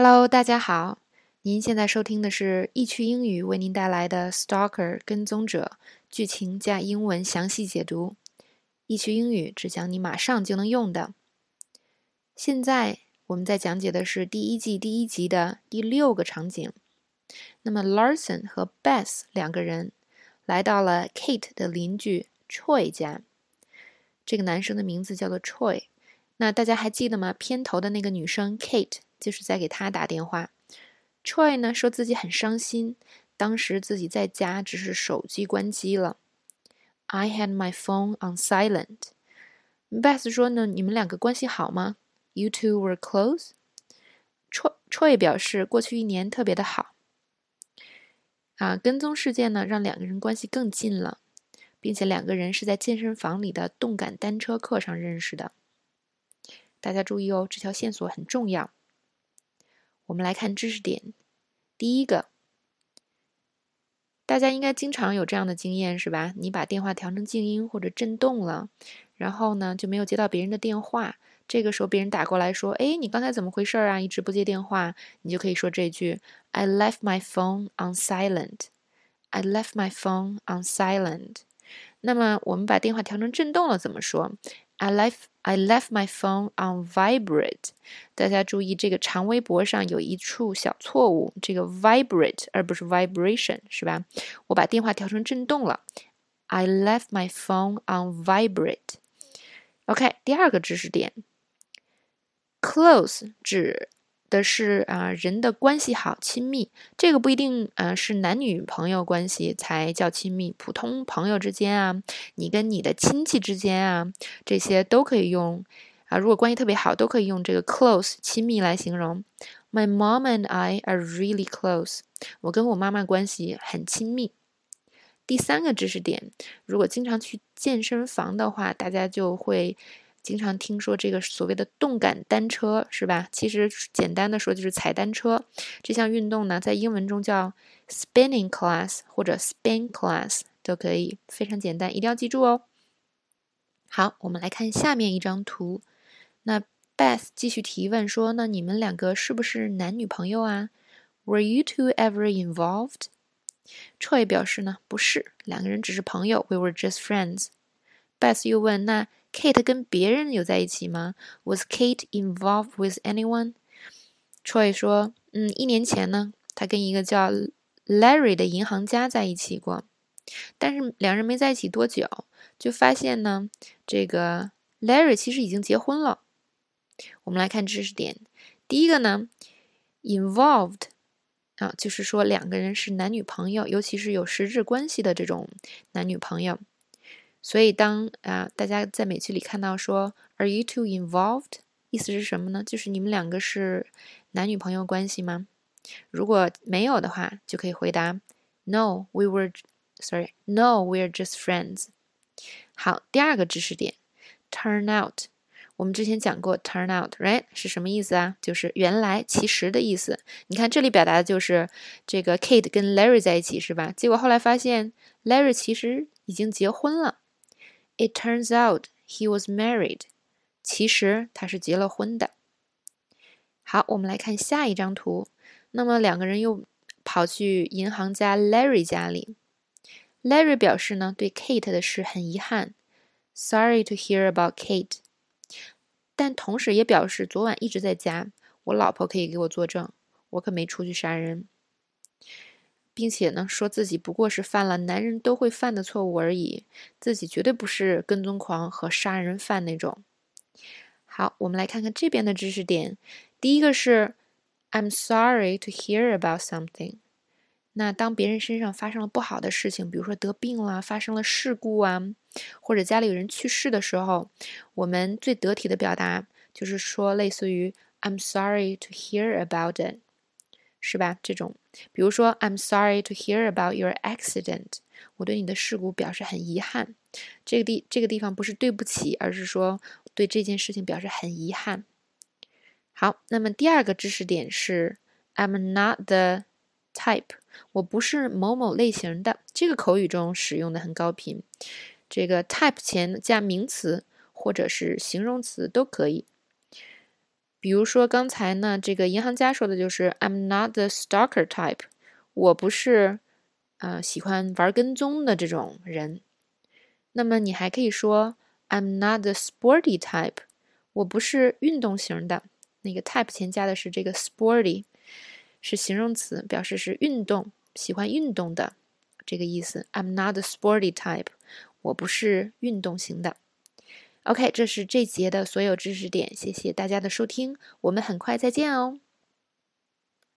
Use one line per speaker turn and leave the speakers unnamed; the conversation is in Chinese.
Hello，大家好，您现在收听的是易趣英语为您带来的《Stalker 跟踪者》剧情加英文详细解读。易趣英语只讲你马上就能用的。现在我们在讲解的是第一季第一集的第六个场景。那么 Larson 和 Beth 两个人来到了 Kate 的邻居 Troy 家。这个男生的名字叫做 Troy。那大家还记得吗？片头的那个女生 Kate 就是在给他打电话。Troy 呢说自己很伤心，当时自己在家只是手机关机了。I had my phone on silent。Beth 说呢，你们两个关系好吗？You two were close。Troy Troy 表示过去一年特别的好。啊，跟踪事件呢让两个人关系更近了，并且两个人是在健身房里的动感单车课上认识的。大家注意哦，这条线索很重要。我们来看知识点。第一个，大家应该经常有这样的经验，是吧？你把电话调成静音或者震动了，然后呢就没有接到别人的电话。这个时候别人打过来说：“哎，你刚才怎么回事啊？一直不接电话。”你就可以说这句：“I left my phone on silent. I left my phone on silent.” 那么我们把电话调成震动了，怎么说 ？I left I left my phone on vibrate。大家注意，这个长微博上有一处小错误，这个 vibrate 而不是 vibration，是吧？我把电话调成震动了。I left my phone on vibrate。OK，第二个知识点，close 指。 的是啊，人的关系好亲密，这个不一定啊，是男女朋友关系才叫亲密，普通朋友之间啊，你跟你的亲戚之间啊，这些都可以用啊。如果关系特别好，都可以用这个 close 亲密来形容。My mom and I are really close。我跟我妈妈关系很亲密。第三个知识点，如果经常去健身房的话，大家就会。经常听说这个所谓的动感单车是吧？其实简单的说就是踩单车。这项运动呢，在英文中叫 spinning class 或者 spin class 都可以，非常简单，一定要记住哦。好，我们来看下面一张图。那 Beth 继续提问说：“那你们两个是不是男女朋友啊？Were you two ever involved？” Troy 表示呢，不是，两个人只是朋友，We were just friends。Beth 又问：“那？” Kate 跟别人有在一起吗？Was Kate involved with anyone? Troy 说：“嗯，一年前呢，他跟一个叫 Larry 的银行家在一起过，但是两人没在一起多久，就发现呢，这个 Larry 其实已经结婚了。我们来看知识点，第一个呢，involved 啊，就是说两个人是男女朋友，尤其是有实质关系的这种男女朋友。”所以，当啊大家在美剧里看到说 “Are you two involved？” 意思是什么呢？就是你们两个是男女朋友关系吗？如果没有的话，就可以回答 “No，we were sorry，No，we're just friends。”好，第二个知识点，“turn out”，我们之前讲过 “turn out”，right 是什么意思啊？就是原来其实的意思。你看这里表达的就是这个 Kate 跟 Larry 在一起是吧？结果后来发现 Larry 其实已经结婚了。It turns out he was married。其实他是结了婚的。好，我们来看下一张图。那么两个人又跑去银行家 Larry 家里。Larry 表示呢，对 Kate 的事很遗憾，Sorry to hear about Kate。但同时也表示昨晚一直在家，我老婆可以给我作证，我可没出去杀人。并且呢，说自己不过是犯了男人都会犯的错误而已，自己绝对不是跟踪狂和杀人犯那种。好，我们来看看这边的知识点。第一个是 "I'm sorry to hear about something"。那当别人身上发生了不好的事情，比如说得病了、发生了事故啊，或者家里有人去世的时候，我们最得体的表达就是说，类似于 "I'm sorry to hear about it"。是吧？这种，比如说，I'm sorry to hear about your accident。我对你的事故表示很遗憾。这个地这个地方不是对不起，而是说对这件事情表示很遗憾。好，那么第二个知识点是，I'm not the type。我不是某某类型的。这个口语中使用的很高频。这个 type 前加名词或者是形容词都可以。比如说刚才呢，这个银行家说的就是 "I'm not the stalker type"，我不是呃喜欢玩跟踪的这种人。那么你还可以说 "I'm not the sporty type"，我不是运动型的。那个 type 前加的是这个 sporty，是形容词，表示是运动，喜欢运动的这个意思。I'm not the sporty type，我不是运动型的。OK，这是这节的所有知识点，谢谢大家的收听，我们很快再见哦。